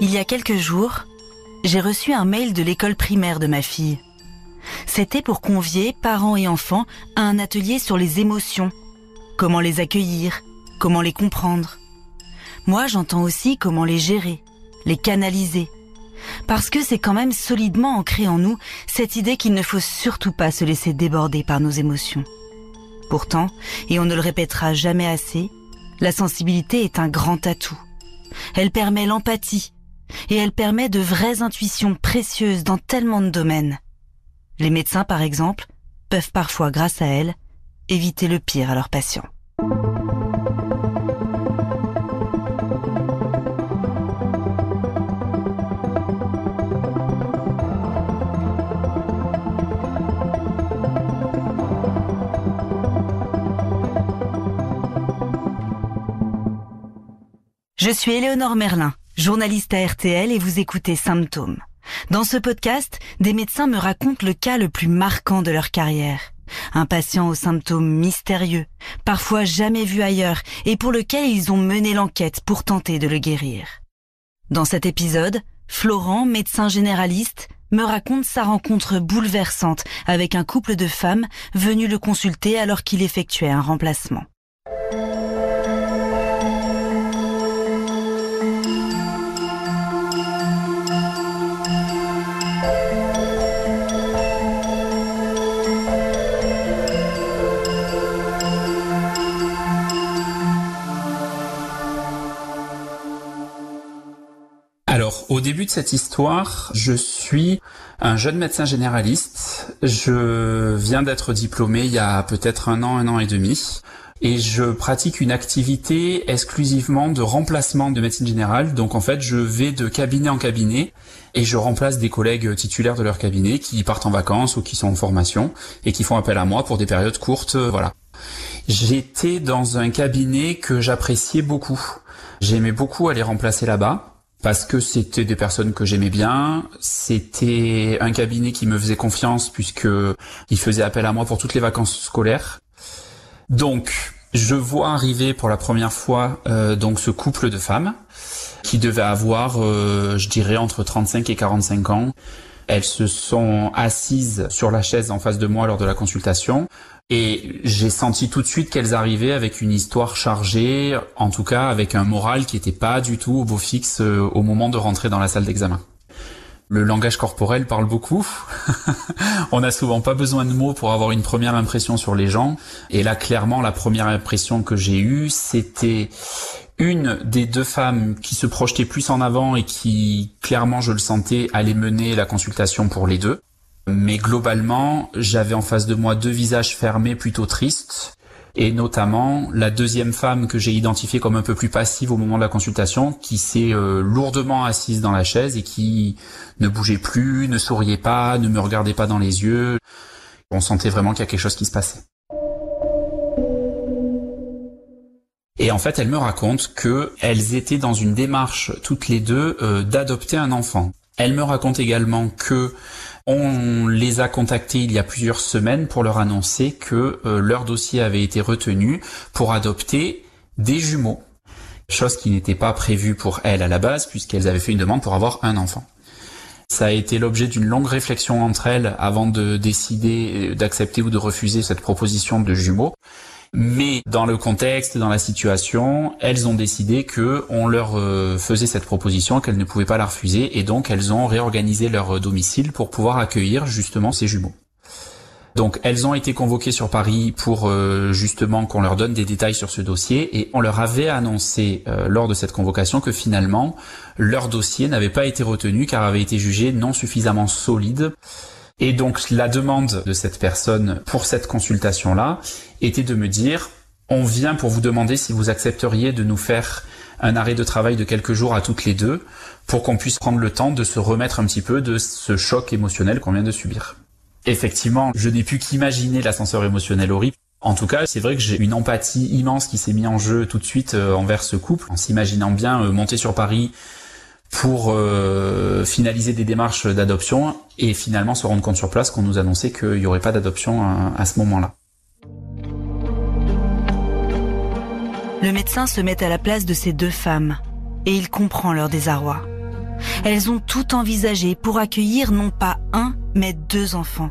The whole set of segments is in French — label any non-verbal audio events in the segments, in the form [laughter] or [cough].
Il y a quelques jours, j'ai reçu un mail de l'école primaire de ma fille. C'était pour convier parents et enfants à un atelier sur les émotions. Comment les accueillir, comment les comprendre. Moi, j'entends aussi comment les gérer, les canaliser. Parce que c'est quand même solidement ancré en nous cette idée qu'il ne faut surtout pas se laisser déborder par nos émotions. Pourtant, et on ne le répétera jamais assez, la sensibilité est un grand atout. Elle permet l'empathie, et elle permet de vraies intuitions précieuses dans tellement de domaines. Les médecins, par exemple, peuvent parfois, grâce à elle, éviter le pire à leurs patients. Je suis Éléonore Merlin, journaliste à RTL et vous écoutez Symptômes. Dans ce podcast, des médecins me racontent le cas le plus marquant de leur carrière. Un patient aux symptômes mystérieux, parfois jamais vu ailleurs, et pour lequel ils ont mené l'enquête pour tenter de le guérir. Dans cet épisode, Florent, médecin généraliste, me raconte sa rencontre bouleversante avec un couple de femmes venues le consulter alors qu'il effectuait un remplacement. Au début de cette histoire, je suis un jeune médecin généraliste. Je viens d'être diplômé il y a peut-être un an, un an et demi. Et je pratique une activité exclusivement de remplacement de médecine générale. Donc en fait, je vais de cabinet en cabinet et je remplace des collègues titulaires de leur cabinet qui partent en vacances ou qui sont en formation et qui font appel à moi pour des périodes courtes. Voilà. J'étais dans un cabinet que j'appréciais beaucoup. J'aimais beaucoup aller remplacer là-bas parce que c'était des personnes que j'aimais bien, c'était un cabinet qui me faisait confiance puisque il faisait appel à moi pour toutes les vacances scolaires. Donc, je vois arriver pour la première fois euh, donc ce couple de femmes qui devait avoir, euh, je dirais, entre 35 et 45 ans. Elles se sont assises sur la chaise en face de moi lors de la consultation. Et j'ai senti tout de suite qu'elles arrivaient avec une histoire chargée, en tout cas avec un moral qui n'était pas du tout au beau fixe euh, au moment de rentrer dans la salle d'examen. Le langage corporel parle beaucoup. [laughs] On n'a souvent pas besoin de mots pour avoir une première impression sur les gens. Et là, clairement, la première impression que j'ai eue, c'était une des deux femmes qui se projetait plus en avant et qui, clairement, je le sentais, allait mener la consultation pour les deux. Mais globalement, j'avais en face de moi deux visages fermés plutôt tristes, et notamment la deuxième femme que j'ai identifiée comme un peu plus passive au moment de la consultation, qui s'est euh, lourdement assise dans la chaise et qui ne bougeait plus, ne souriait pas, ne me regardait pas dans les yeux. On sentait vraiment qu'il y a quelque chose qui se passait. Et en fait, elle me raconte qu'elles étaient dans une démarche toutes les deux euh, d'adopter un enfant. Elle me raconte également que on les a contactés il y a plusieurs semaines pour leur annoncer que euh, leur dossier avait été retenu pour adopter des jumeaux. Chose qui n'était pas prévue pour elles à la base puisqu'elles avaient fait une demande pour avoir un enfant. Ça a été l'objet d'une longue réflexion entre elles avant de décider euh, d'accepter ou de refuser cette proposition de jumeaux. Mais dans le contexte, dans la situation, elles ont décidé que on leur euh, faisait cette proposition, qu'elles ne pouvaient pas la refuser, et donc elles ont réorganisé leur domicile pour pouvoir accueillir justement ces jumeaux. Donc elles ont été convoquées sur Paris pour euh, justement qu'on leur donne des détails sur ce dossier et on leur avait annoncé euh, lors de cette convocation que finalement leur dossier n'avait pas été retenu car avait été jugé non suffisamment solide et donc la demande de cette personne pour cette consultation-là était de me dire, on vient pour vous demander si vous accepteriez de nous faire un arrêt de travail de quelques jours à toutes les deux pour qu'on puisse prendre le temps de se remettre un petit peu de ce choc émotionnel qu'on vient de subir. Effectivement, je n'ai pu qu'imaginer l'ascenseur émotionnel horrible. En tout cas, c'est vrai que j'ai une empathie immense qui s'est mise en jeu tout de suite euh, envers ce couple, en s'imaginant bien euh, monter sur Paris, pour euh, finaliser des démarches d'adoption et finalement se rendre compte sur place qu'on nous annonçait qu'il n'y aurait pas d'adoption à, ce moment-là. Le médecin se met à la place de ces deux femmes. et il comprend leur désarroi. Elles ont tout envisagé pour accueillir non pas un, mais deux enfants.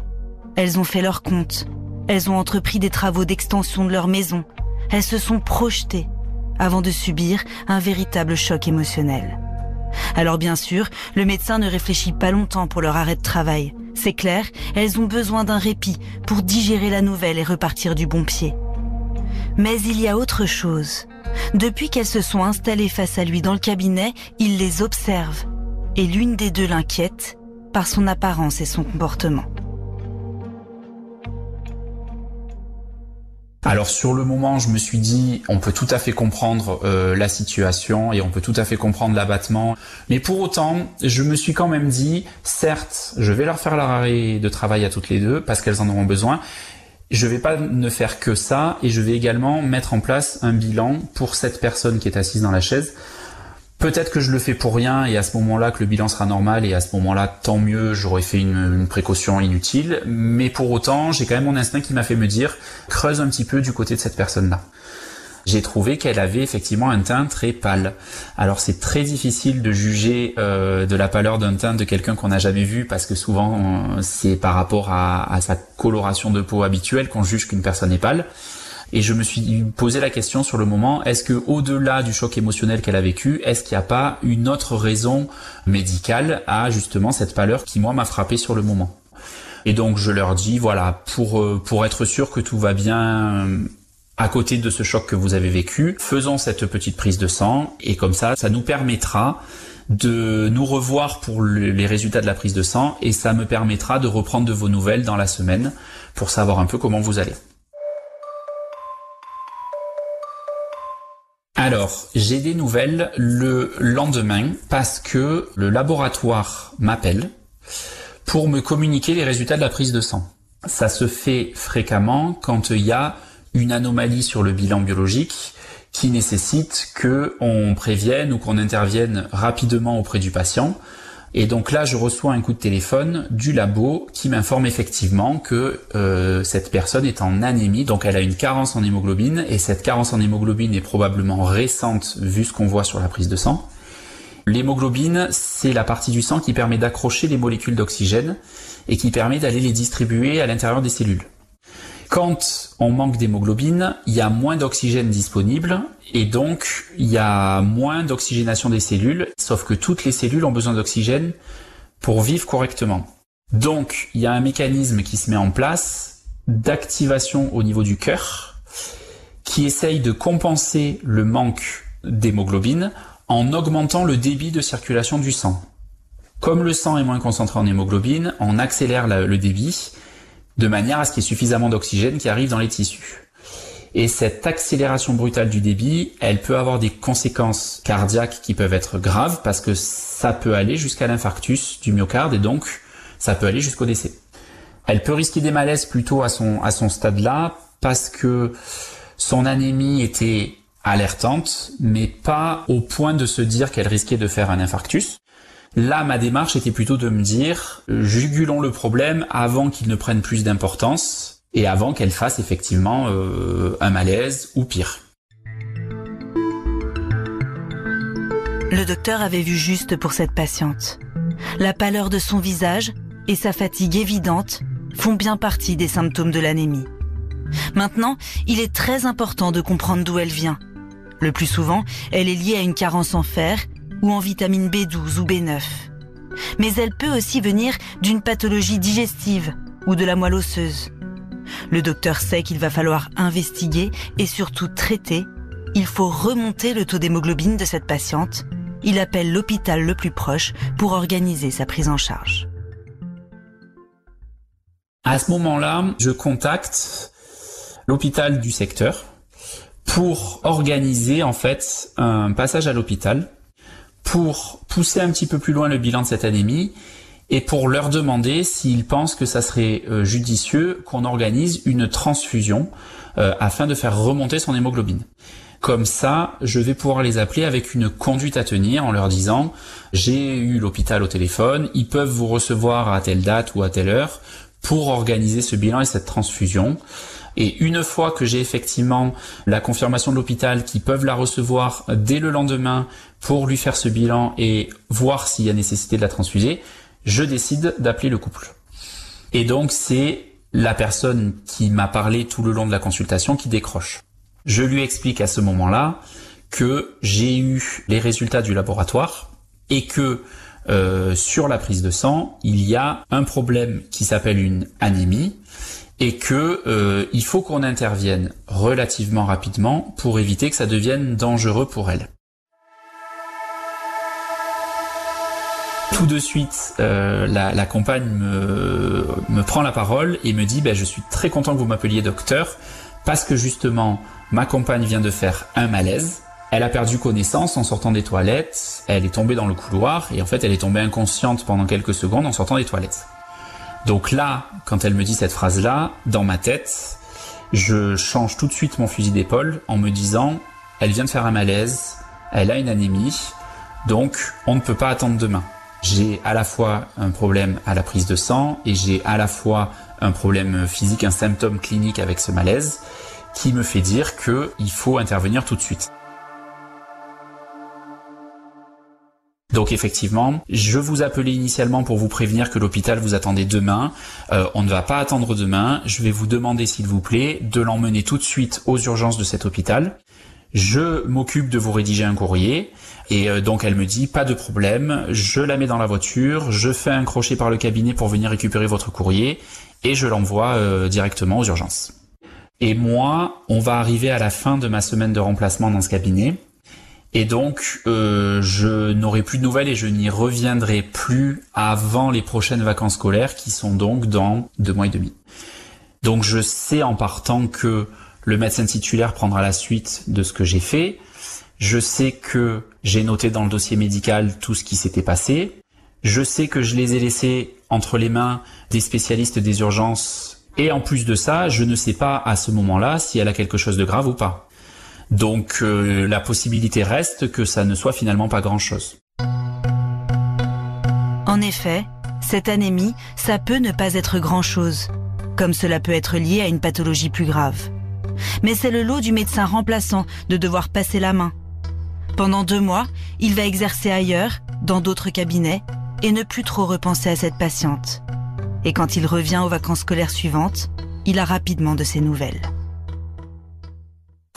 Elles ont fait leur compte. Elles ont entrepris des travaux d'extension de leur maison. Elles se sont projetées avant de subir un véritable choc émotionnel. Alors bien sûr, le médecin ne réfléchit pas longtemps pour leur arrêt de travail. C'est clair, elles ont besoin d'un répit pour digérer la nouvelle et repartir du bon pied. Mais il y a autre chose. Depuis qu'elles se sont installées face à lui dans le cabinet, il les observe. Et l'une des deux l'inquiète par son apparence et son comportement. Alors sur le moment, je me suis dit, on peut tout à fait comprendre euh, la situation et on peut tout à fait comprendre l'abattement. Mais pour autant, je me suis quand même dit, certes, je vais leur faire leur arrêt de travail à toutes les deux parce qu'elles en auront besoin. Je vais pas ne faire que ça et je vais également mettre en place un bilan pour cette personne qui est assise dans la chaise Peut-être que je le fais pour rien et à ce moment-là que le bilan sera normal et à ce moment-là tant mieux j'aurais fait une, précaution inutile mais pour autant j'ai quand même mon instinct qui m'a fait me dire creuse un petit peu du côté de cette personne-là. J'ai trouvé qu'elle avait effectivement un teint très pâle. Alors c'est très difficile de juger euh, de la pâleur d'un teint de quelqu'un qu'on n'a jamais vu parce que souvent c'est par rapport à sa coloration de peau habituelle qu'on juge qu'une personne est pâle. Et je me suis posé la question sur le moment, est-ce que au-delà du choc émotionnel qu'elle a vécu, est-ce qu'il n'y a pas une autre raison médicale à justement cette pâleur qui moi m'a frappé sur le moment? Et donc je leur dis, voilà, pour, euh, pour être sûr que tout va bien euh, à côté de ce choc que vous avez vécu, faisons cette petite prise de sang et comme ça, ça nous permettra de nous revoir pour les résultats de la prise de sang et ça me permettra de reprendre de vos nouvelles dans la semaine pour savoir un peu comment vous allez. Alors, j'ai des nouvelles le lendemain parce que le laboratoire m'appelle pour me communiquer les résultats de la prise de sang. Ça se fait fréquemment quand il y a une anomalie sur le bilan biologique qui nécessite que on prévienne ou qu'on intervienne rapidement auprès du patient et donc là, je reçois un coup de téléphone du labo qui m'informe effectivement que euh, cette personne est en anémie, donc elle a une carence en hémoglobine, et cette carence en hémoglobine est probablement récente vu ce qu'on voit sur la prise de sang. L'hémoglobine, c'est la partie du sang qui permet d'accrocher les molécules d'oxygène et qui permet d'aller les distribuer à l'intérieur des cellules. Quand on manque d'hémoglobine, il y a moins d'oxygène disponible et donc il y a moins d'oxygénation des cellules, sauf que toutes les cellules ont besoin d'oxygène pour vivre correctement. Donc il y a un mécanisme qui se met en place d'activation au niveau du cœur qui essaye de compenser le manque d'hémoglobine en augmentant le débit de circulation du sang. Comme le sang est moins concentré en hémoglobine, on accélère le débit de manière à ce qu'il y ait suffisamment d'oxygène qui arrive dans les tissus. Et cette accélération brutale du débit, elle peut avoir des conséquences cardiaques qui peuvent être graves parce que ça peut aller jusqu'à l'infarctus du myocarde et donc ça peut aller jusqu'au décès. Elle peut risquer des malaises plutôt à son, à son stade-là parce que son anémie était alertante, mais pas au point de se dire qu'elle risquait de faire un infarctus. Là, ma démarche était plutôt de me dire, jugulons le problème avant qu'il ne prenne plus d'importance et avant qu'elle fasse effectivement euh, un malaise ou pire. Le docteur avait vu juste pour cette patiente. La pâleur de son visage et sa fatigue évidente font bien partie des symptômes de l'anémie. Maintenant, il est très important de comprendre d'où elle vient. Le plus souvent, elle est liée à une carence en fer ou en vitamine B12 ou B9. Mais elle peut aussi venir d'une pathologie digestive ou de la moelle osseuse. Le docteur sait qu'il va falloir investiguer et surtout traiter. Il faut remonter le taux d'hémoglobine de cette patiente. Il appelle l'hôpital le plus proche pour organiser sa prise en charge. À ce moment-là, je contacte l'hôpital du secteur pour organiser en fait un passage à l'hôpital pour pousser un petit peu plus loin le bilan de cette anémie et pour leur demander s'ils pensent que ça serait euh, judicieux qu'on organise une transfusion euh, afin de faire remonter son hémoglobine. Comme ça, je vais pouvoir les appeler avec une conduite à tenir en leur disant j'ai eu l'hôpital au téléphone, ils peuvent vous recevoir à telle date ou à telle heure pour organiser ce bilan et cette transfusion. Et une fois que j'ai effectivement la confirmation de l'hôpital qui peuvent la recevoir dès le lendemain pour lui faire ce bilan et voir s'il y a nécessité de la transfuser, je décide d'appeler le couple. Et donc c'est la personne qui m'a parlé tout le long de la consultation qui décroche. Je lui explique à ce moment-là que j'ai eu les résultats du laboratoire et que euh, sur la prise de sang, il y a un problème qui s'appelle une anémie et que euh, il faut qu'on intervienne relativement rapidement pour éviter que ça devienne dangereux pour elle. Tout de suite, euh, la, compagne me, me, prend la parole et me dit ben, Je suis très content que vous m'appeliez docteur parce que justement, ma compagne vient de faire un malaise. Elle a perdu connaissance en sortant des toilettes, elle est tombée dans le couloir et en fait elle est tombée inconsciente pendant quelques secondes en sortant des toilettes. Donc là, quand elle me dit cette phrase-là, dans ma tête, je change tout de suite mon fusil d'épaule en me disant, elle vient de faire un malaise, elle a une anémie, donc on ne peut pas attendre demain. J'ai à la fois un problème à la prise de sang et j'ai à la fois un problème physique, un symptôme clinique avec ce malaise qui me fait dire qu'il faut intervenir tout de suite. Donc effectivement, je vous appelais initialement pour vous prévenir que l'hôpital vous attendait demain. Euh, on ne va pas attendre demain. Je vais vous demander, s'il vous plaît, de l'emmener tout de suite aux urgences de cet hôpital. Je m'occupe de vous rédiger un courrier. Et euh, donc elle me dit, pas de problème, je la mets dans la voiture, je fais un crochet par le cabinet pour venir récupérer votre courrier et je l'envoie euh, directement aux urgences. Et moi, on va arriver à la fin de ma semaine de remplacement dans ce cabinet. Et donc, euh, je n'aurai plus de nouvelles et je n'y reviendrai plus avant les prochaines vacances scolaires qui sont donc dans deux mois et demi. Donc, je sais en partant que le médecin titulaire prendra la suite de ce que j'ai fait. Je sais que j'ai noté dans le dossier médical tout ce qui s'était passé. Je sais que je les ai laissés entre les mains des spécialistes des urgences. Et en plus de ça, je ne sais pas à ce moment-là si elle a quelque chose de grave ou pas. Donc euh, la possibilité reste que ça ne soit finalement pas grand-chose. En effet, cette anémie, ça peut ne pas être grand-chose, comme cela peut être lié à une pathologie plus grave. Mais c'est le lot du médecin remplaçant de devoir passer la main. Pendant deux mois, il va exercer ailleurs, dans d'autres cabinets, et ne plus trop repenser à cette patiente. Et quand il revient aux vacances scolaires suivantes, il a rapidement de ses nouvelles.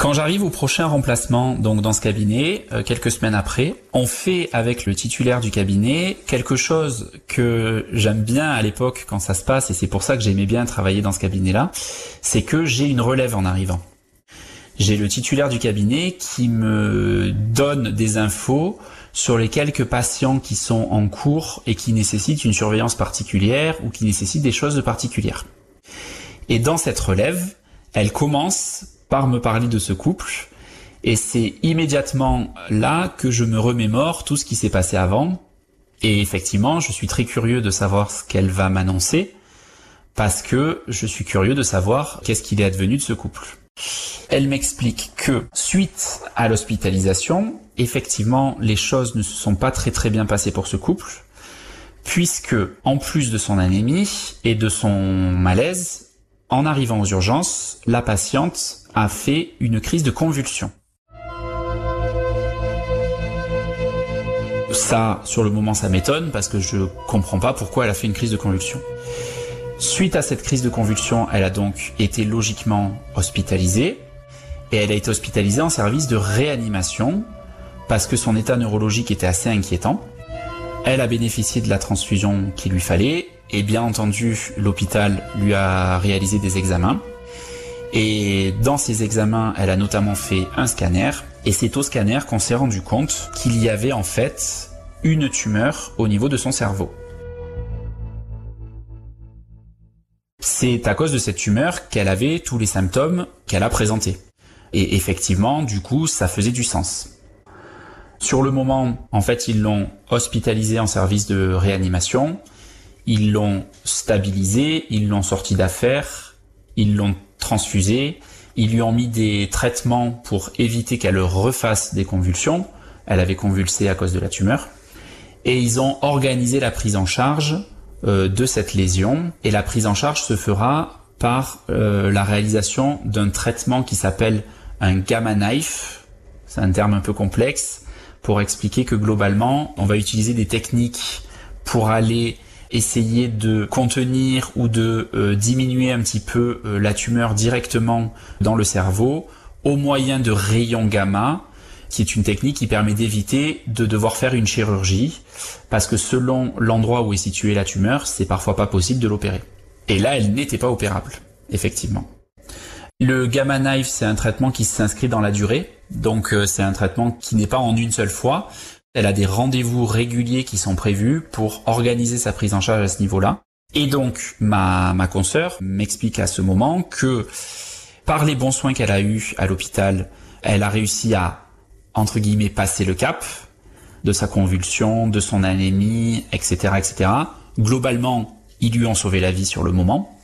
Quand j'arrive au prochain remplacement, donc dans ce cabinet, euh, quelques semaines après, on fait avec le titulaire du cabinet quelque chose que j'aime bien à l'époque quand ça se passe, et c'est pour ça que j'aimais bien travailler dans ce cabinet-là, c'est que j'ai une relève en arrivant. J'ai le titulaire du cabinet qui me donne des infos sur les quelques patients qui sont en cours et qui nécessitent une surveillance particulière ou qui nécessitent des choses particulières. Et dans cette relève, elle commence me parler de ce couple. Et c'est immédiatement là que je me remémore tout ce qui s'est passé avant. Et effectivement, je suis très curieux de savoir ce qu'elle va m'annoncer parce que je suis curieux de savoir qu'est-ce qu'il est advenu de ce couple. Elle m'explique que suite à l'hospitalisation, effectivement, les choses ne se sont pas très très bien passées pour ce couple, puisque en plus de son anémie et de son malaise, en arrivant aux urgences, la patiente a fait une crise de convulsion. Ça, sur le moment, ça m'étonne parce que je comprends pas pourquoi elle a fait une crise de convulsion. Suite à cette crise de convulsion, elle a donc été logiquement hospitalisée et elle a été hospitalisée en service de réanimation parce que son état neurologique était assez inquiétant. Elle a bénéficié de la transfusion qu'il lui fallait et bien entendu l'hôpital lui a réalisé des examens et dans ces examens, elle a notamment fait un scanner. Et c'est au scanner qu'on s'est rendu compte qu'il y avait en fait une tumeur au niveau de son cerveau. C'est à cause de cette tumeur qu'elle avait tous les symptômes qu'elle a présentés. Et effectivement, du coup, ça faisait du sens. Sur le moment, en fait, ils l'ont hospitalisée en service de réanimation, ils l'ont stabilisée, ils l'ont sorti d'affaires, ils l'ont transfusée. Ils lui ont mis des traitements pour éviter qu'elle refasse des convulsions. Elle avait convulsé à cause de la tumeur. Et ils ont organisé la prise en charge euh, de cette lésion. Et la prise en charge se fera par euh, la réalisation d'un traitement qui s'appelle un gamma knife. C'est un terme un peu complexe pour expliquer que globalement, on va utiliser des techniques pour aller essayer de contenir ou de euh, diminuer un petit peu euh, la tumeur directement dans le cerveau au moyen de rayons gamma, qui est une technique qui permet d'éviter de devoir faire une chirurgie, parce que selon l'endroit où est située la tumeur, c'est parfois pas possible de l'opérer. Et là, elle n'était pas opérable, effectivement. Le gamma knife, c'est un traitement qui s'inscrit dans la durée, donc euh, c'est un traitement qui n'est pas en une seule fois. Elle a des rendez-vous réguliers qui sont prévus pour organiser sa prise en charge à ce niveau-là. Et donc, ma, ma consoeur m'explique à ce moment que par les bons soins qu'elle a eus à l'hôpital, elle a réussi à, entre guillemets, passer le cap de sa convulsion, de son anémie, etc., etc. Globalement, ils lui ont sauvé la vie sur le moment.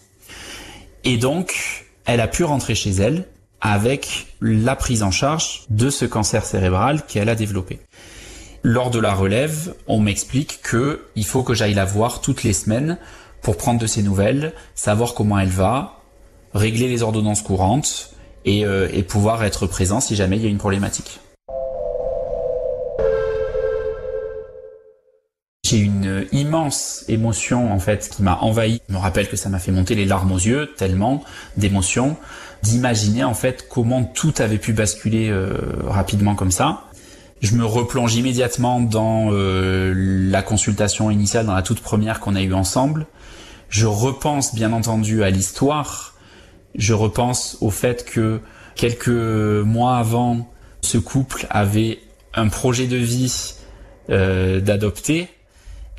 Et donc, elle a pu rentrer chez elle avec la prise en charge de ce cancer cérébral qu'elle a développé. Lors de la relève, on m'explique que il faut que j'aille la voir toutes les semaines pour prendre de ses nouvelles, savoir comment elle va, régler les ordonnances courantes et, euh, et pouvoir être présent si jamais il y a une problématique. J'ai une immense émotion en fait qui m'a envahi. Je me rappelle que ça m'a fait monter les larmes aux yeux tellement d'émotion, d'imaginer en fait comment tout avait pu basculer euh, rapidement comme ça. Je me replonge immédiatement dans euh, la consultation initiale, dans la toute première qu'on a eue ensemble. Je repense bien entendu à l'histoire. Je repense au fait que quelques mois avant, ce couple avait un projet de vie euh, d'adopter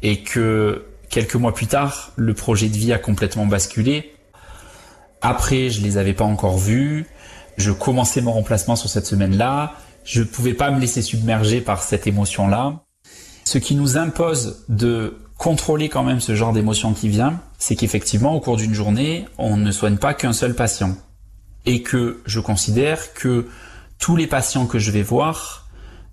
et que quelques mois plus tard, le projet de vie a complètement basculé. Après, je les avais pas encore vus. Je commençais mon remplacement sur cette semaine-là je ne pouvais pas me laisser submerger par cette émotion-là. Ce qui nous impose de contrôler quand même ce genre d'émotion qui vient, c'est qu'effectivement, au cours d'une journée, on ne soigne pas qu'un seul patient. Et que je considère que tous les patients que je vais voir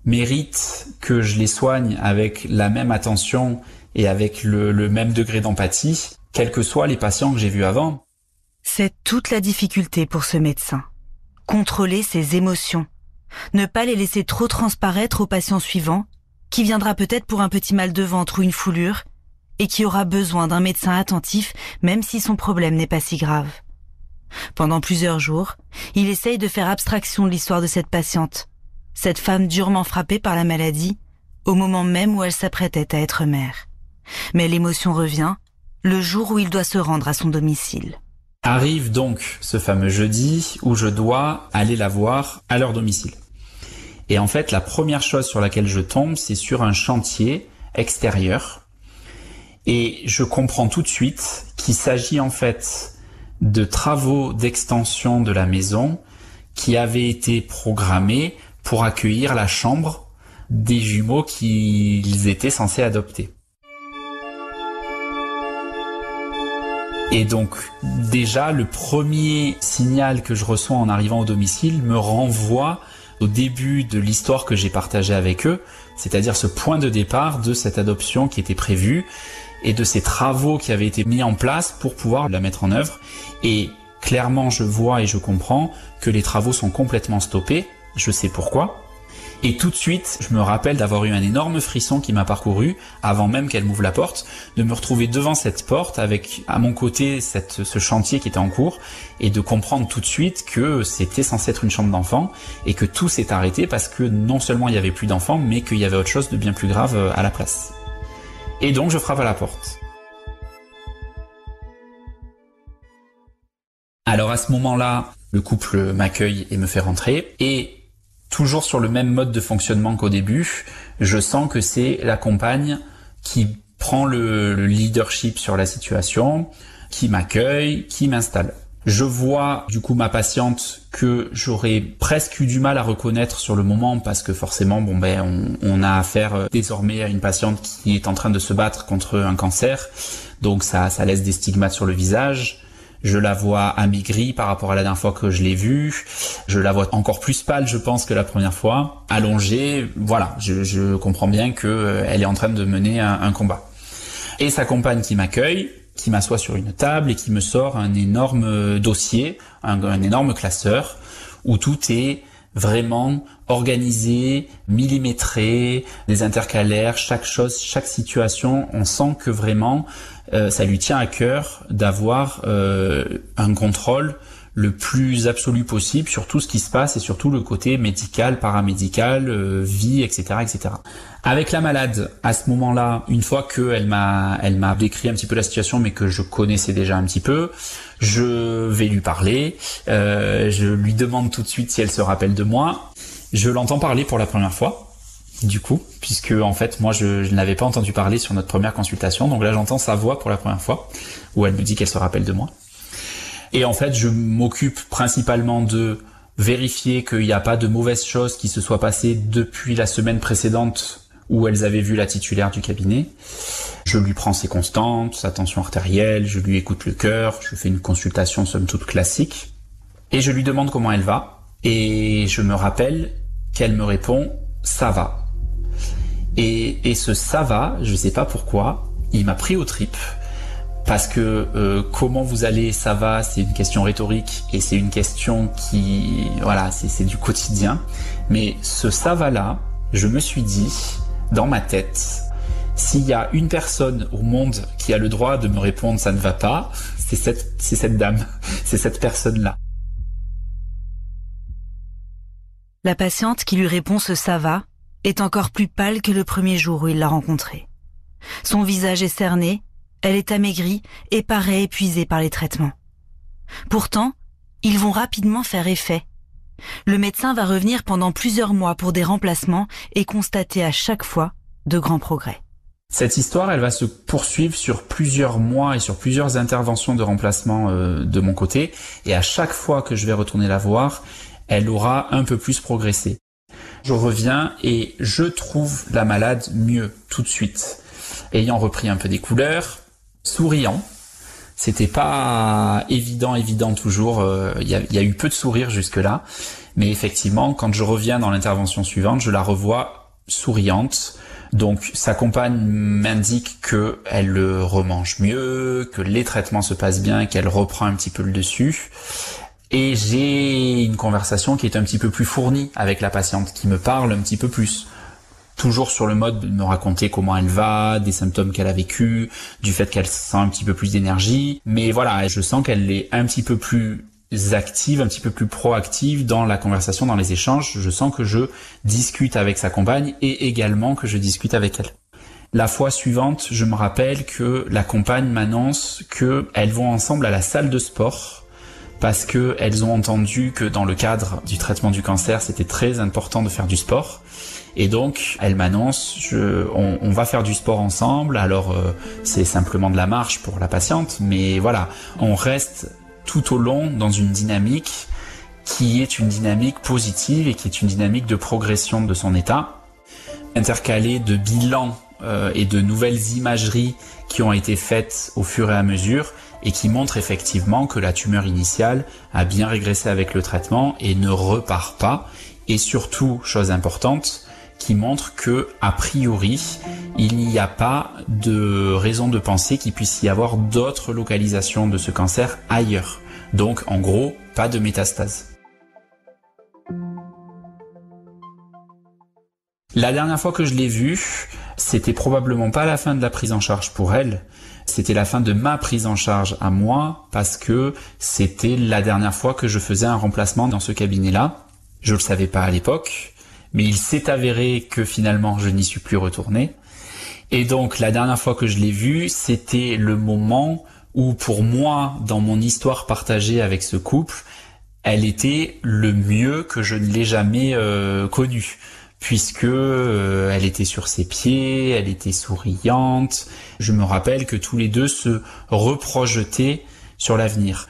méritent que je les soigne avec la même attention et avec le, le même degré d'empathie, quels que soient les patients que j'ai vus avant. C'est toute la difficulté pour ce médecin. Contrôler ses émotions ne pas les laisser trop transparaître au patient suivant, qui viendra peut-être pour un petit mal de ventre ou une foulure, et qui aura besoin d'un médecin attentif même si son problème n'est pas si grave. Pendant plusieurs jours, il essaye de faire abstraction de l'histoire de cette patiente, cette femme durement frappée par la maladie, au moment même où elle s'apprêtait à être mère. Mais l'émotion revient, le jour où il doit se rendre à son domicile. Arrive donc ce fameux jeudi où je dois aller la voir à leur domicile. Et en fait, la première chose sur laquelle je tombe, c'est sur un chantier extérieur. Et je comprends tout de suite qu'il s'agit en fait de travaux d'extension de la maison qui avaient été programmés pour accueillir la chambre des jumeaux qu'ils étaient censés adopter. Et donc déjà le premier signal que je reçois en arrivant au domicile me renvoie au début de l'histoire que j'ai partagée avec eux, c'est-à-dire ce point de départ de cette adoption qui était prévue et de ces travaux qui avaient été mis en place pour pouvoir la mettre en œuvre. Et clairement, je vois et je comprends que les travaux sont complètement stoppés. Je sais pourquoi. Et tout de suite, je me rappelle d'avoir eu un énorme frisson qui m'a parcouru avant même qu'elle m'ouvre la porte, de me retrouver devant cette porte avec à mon côté ce chantier qui était en cours et de comprendre tout de suite que c'était censé être une chambre d'enfant et que tout s'est arrêté parce que non seulement il y avait plus d'enfants, mais qu'il y avait autre chose de bien plus grave euh, à la place. Et donc je frappe à la porte. Alors à ce moment-là, le couple m'accueille et me fait rentrer et toujours sur le même mode de fonctionnement qu'au début, je sens que c'est la compagne qui prend le, leadership sur la situation, qui m'accueille, qui m'installe. Je vois du coup ma patiente que j'aurais presque eu du mal à reconnaître sur le moment parce que forcément bon ben on, on, a affaire euh, désormais à une patiente qui est en train de se battre contre un cancer. Donc ça ça laisse des stigmates sur le visage je la vois amaigrie par rapport à la dernière fois que je l'ai vue. Je la vois encore plus pâle, je pense, que la première fois. Allongée, voilà, je, comprends bien qu'elle euh, est en train de mener un, combat. Et sa compagne qui m'accueille, qui m'assoit sur une table et qui me sort un énorme dossier, un, énorme classeur, où tout est vraiment organisé, millimétré, des intercalaires, chaque chose, chaque situation, on sent que vraiment euh, ça lui tient à cœur d'avoir euh, un contrôle le plus absolu possible sur tout ce qui se passe et surtout le côté médical, paramédical, euh, vie, etc., etc. Avec la malade, à ce moment-là, une fois qu'elle m'a, elle m'a décrit un petit peu la situation, mais que je connaissais déjà un petit peu, je vais lui parler. Euh, je lui demande tout de suite si elle se rappelle de moi. Je l'entends parler pour la première fois du coup, puisque en fait moi je, je n'avais pas entendu parler sur notre première consultation, donc là j'entends sa voix pour la première fois, où elle me dit qu'elle se rappelle de moi. Et en fait, je m'occupe principalement de vérifier qu'il n'y a pas de mauvaises choses qui se soient passées depuis la semaine précédente où elles avaient vu la titulaire du cabinet. Je lui prends ses constantes, sa tension artérielle, je lui écoute le cœur, je fais une consultation somme toute classique, et je lui demande comment elle va, et je me rappelle qu'elle me répond ça va. Et, ce ça va, je sais pas pourquoi, il m'a pris aux tripes parce que euh, comment vous allez, ça va, c'est une question rhétorique et c'est une question qui, voilà, c'est du quotidien. Mais ce ça va là, je me suis dit, dans ma tête, s'il y a une personne au monde qui a le droit de me répondre ça ne va pas, c'est cette, c'est cette dame, [laughs] c'est cette personne-là. La patiente qui lui répond ce ça va est encore plus pâle que le premier jour où il l'a rencontrée. Son visage est cerné elle est amaigrie et paraît épuisée par les traitements. Pourtant, ils vont rapidement faire effet. Le médecin va revenir pendant plusieurs mois pour des remplacements et constater à chaque fois de grands progrès. Cette histoire, elle va se poursuivre sur plusieurs mois et sur plusieurs interventions de remplacement euh, de mon côté. Et à chaque fois que je vais retourner la voir, elle aura un peu plus progressé. Je reviens et je trouve la malade mieux tout de suite. Ayant repris un peu des couleurs, souriant. C'était pas évident, évident toujours. Euh, il y, a, eu peu de sourires jusque-là. Mais effectivement, quand je reviens dans l'intervention suivante, je la revois souriante. Donc sa compagne m'indique que elle le remange mieux, que les traitements se passent bien, qu'elle reprend un petit peu le dessus. Et j'ai une conversation qui est un petit peu plus fournie avec la patiente, qui me parle un petit peu plus toujours sur le mode de me raconter comment elle va, des symptômes qu'elle a vécu, du fait qu'elle sent un petit peu plus d'énergie. Mais voilà, je sens qu'elle est un petit peu plus active, un petit peu plus proactive dans la conversation, dans les échanges. Je sens que je discute avec sa compagne et également que je discute avec elle. La fois suivante, je me rappelle que la compagne m'annonce qu'elles vont ensemble à la salle de sport parce qu'elles ont entendu que dans le cadre du traitement du cancer, c'était très important de faire du sport. Et donc, elle m'annonce, on, on, va faire du sport ensemble. Alors, euh, c'est simplement de la marche pour la patiente, mais voilà, on reste tout au long dans une dynamique qui est une dynamique positive et qui est une dynamique de progression de son état, intercalée de bilans euh, et de nouvelles imageries qui ont été faites au fur et à mesure et qui montrent effectivement que la tumeur initiale a bien régressé avec le traitement et ne repart pas. Et surtout, chose importante, qui montre que, a priori, il n'y a pas de raison de penser qu'il puisse y avoir d'autres localisations de ce cancer ailleurs. Donc, en gros, pas de métastase. La dernière fois que je l'ai vue, c'était probablement pas la fin de la prise en charge pour elle, c'était la fin de ma prise en charge à moi parce que c'était la dernière fois que je faisais un remplacement dans ce cabinet-là. Je le savais pas à l'époque mais il s'est avéré que finalement je n'y suis plus retourné. Et donc la dernière fois que je l'ai vu, c'était le moment où pour moi, dans mon histoire partagée avec ce couple, elle était le mieux que je ne l'ai jamais euh, connue puisque euh, elle était sur ses pieds, elle était souriante. Je me rappelle que tous les deux se reprojetaient sur l'avenir.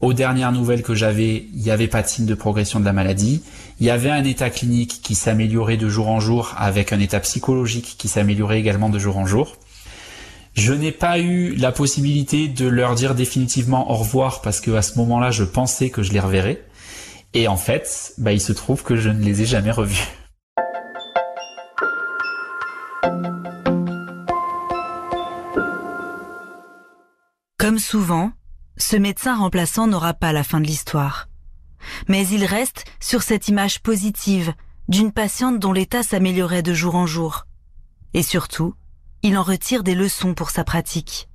Aux dernières nouvelles que j'avais, il n'y avait pas de signe de progression de la maladie. Il y avait un état clinique qui s'améliorait de jour en jour avec un état psychologique qui s'améliorait également de jour en jour. Je n'ai pas eu la possibilité de leur dire définitivement au revoir parce que à ce moment-là, je pensais que je les reverrais. Et en fait, bah, il se trouve que je ne les ai jamais revus. Comme souvent, ce médecin remplaçant n'aura pas la fin de l'histoire. Mais il reste sur cette image positive d'une patiente dont l'état s'améliorait de jour en jour. Et surtout, il en retire des leçons pour sa pratique.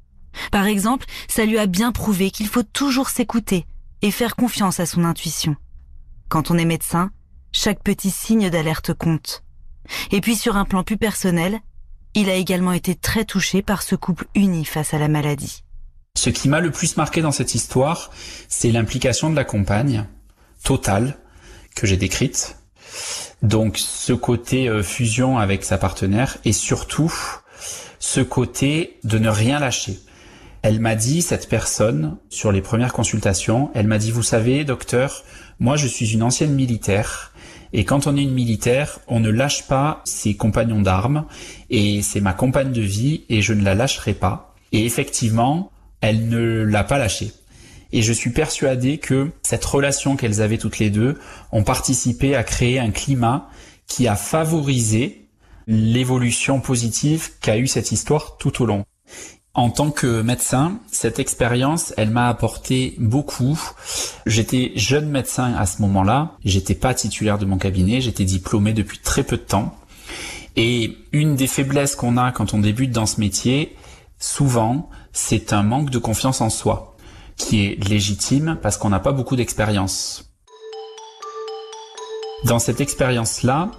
Par exemple, ça lui a bien prouvé qu'il faut toujours s'écouter et faire confiance à son intuition. Quand on est médecin, chaque petit signe d'alerte compte. Et puis sur un plan plus personnel, il a également été très touché par ce couple uni face à la maladie. Ce qui m'a le plus marqué dans cette histoire, c'est l'implication de la compagne, totale, que j'ai décrite. Donc ce côté euh, fusion avec sa partenaire et surtout ce côté de ne rien lâcher. Elle m'a dit, cette personne, sur les premières consultations, elle m'a dit, vous savez, docteur, moi je suis une ancienne militaire, et quand on est une militaire, on ne lâche pas ses compagnons d'armes, et c'est ma compagne de vie, et je ne la lâcherai pas. Et effectivement, elle ne l'a pas lâché. Et je suis persuadé que cette relation qu'elles avaient toutes les deux ont participé à créer un climat qui a favorisé l'évolution positive qu'a eu cette histoire tout au long. En tant que médecin, cette expérience, elle m'a apporté beaucoup. J'étais jeune médecin à ce moment-là. J'étais pas titulaire de mon cabinet. J'étais diplômé depuis très peu de temps. Et une des faiblesses qu'on a quand on débute dans ce métier, souvent, c'est un manque de confiance en soi, qui est légitime parce qu'on n'a pas beaucoup d'expérience. Dans cette expérience-là,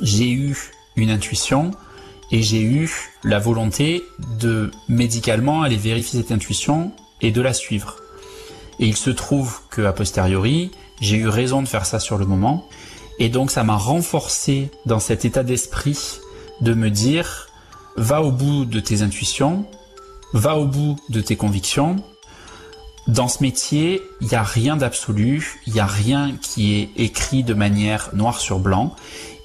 j'ai eu une intuition et j'ai eu la volonté de médicalement aller vérifier cette intuition et de la suivre. Et il se trouve que a posteriori, j'ai eu raison de faire ça sur le moment et donc ça m'a renforcé dans cet état d'esprit de me dire va au bout de tes intuitions, va au bout de tes convictions. Dans ce métier, il n'y a rien d'absolu, il n'y a rien qui est écrit de manière noir sur blanc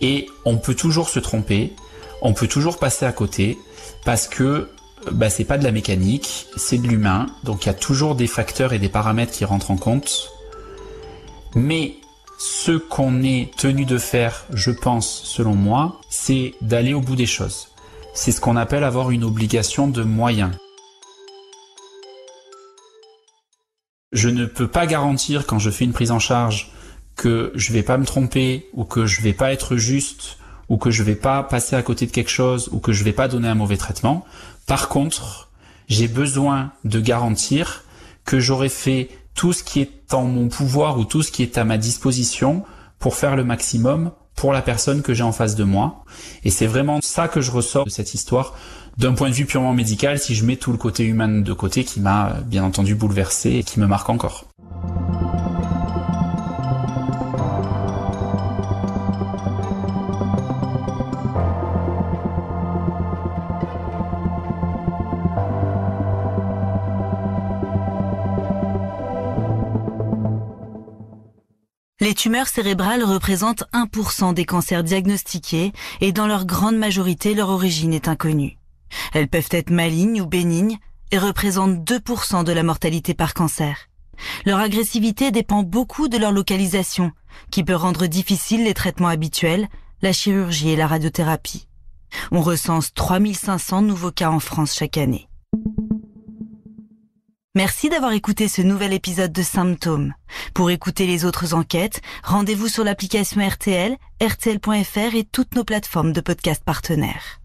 et on peut toujours se tromper, on peut toujours passer à côté parce que bah, c'est pas de la mécanique, c'est de l'humain, donc il y a toujours des facteurs et des paramètres qui rentrent en compte. Mais ce qu'on est tenu de faire, je pense, selon moi, c'est d'aller au bout des choses. C'est ce qu'on appelle avoir une obligation de moyens. Je ne peux pas garantir quand je fais une prise en charge que je vais pas me tromper ou que je vais pas être juste ou que je vais pas passer à côté de quelque chose ou que je vais pas donner un mauvais traitement. Par contre, j'ai besoin de garantir que j'aurai fait tout ce qui est en mon pouvoir ou tout ce qui est à ma disposition pour faire le maximum pour la personne que j'ai en face de moi. Et c'est vraiment ça que je ressors de cette histoire d'un point de vue purement médical si je mets tout le côté humain de côté qui m'a bien entendu bouleversé et qui me marque encore. Les tumeurs cérébrales représentent 1% des cancers diagnostiqués et dans leur grande majorité leur origine est inconnue. Elles peuvent être malignes ou bénignes et représentent 2% de la mortalité par cancer. Leur agressivité dépend beaucoup de leur localisation, qui peut rendre difficiles les traitements habituels, la chirurgie et la radiothérapie. On recense 3500 nouveaux cas en France chaque année. Merci d'avoir écouté ce nouvel épisode de Symptômes. Pour écouter les autres enquêtes, rendez-vous sur l'application RTL, rtl.fr et toutes nos plateformes de podcast partenaires.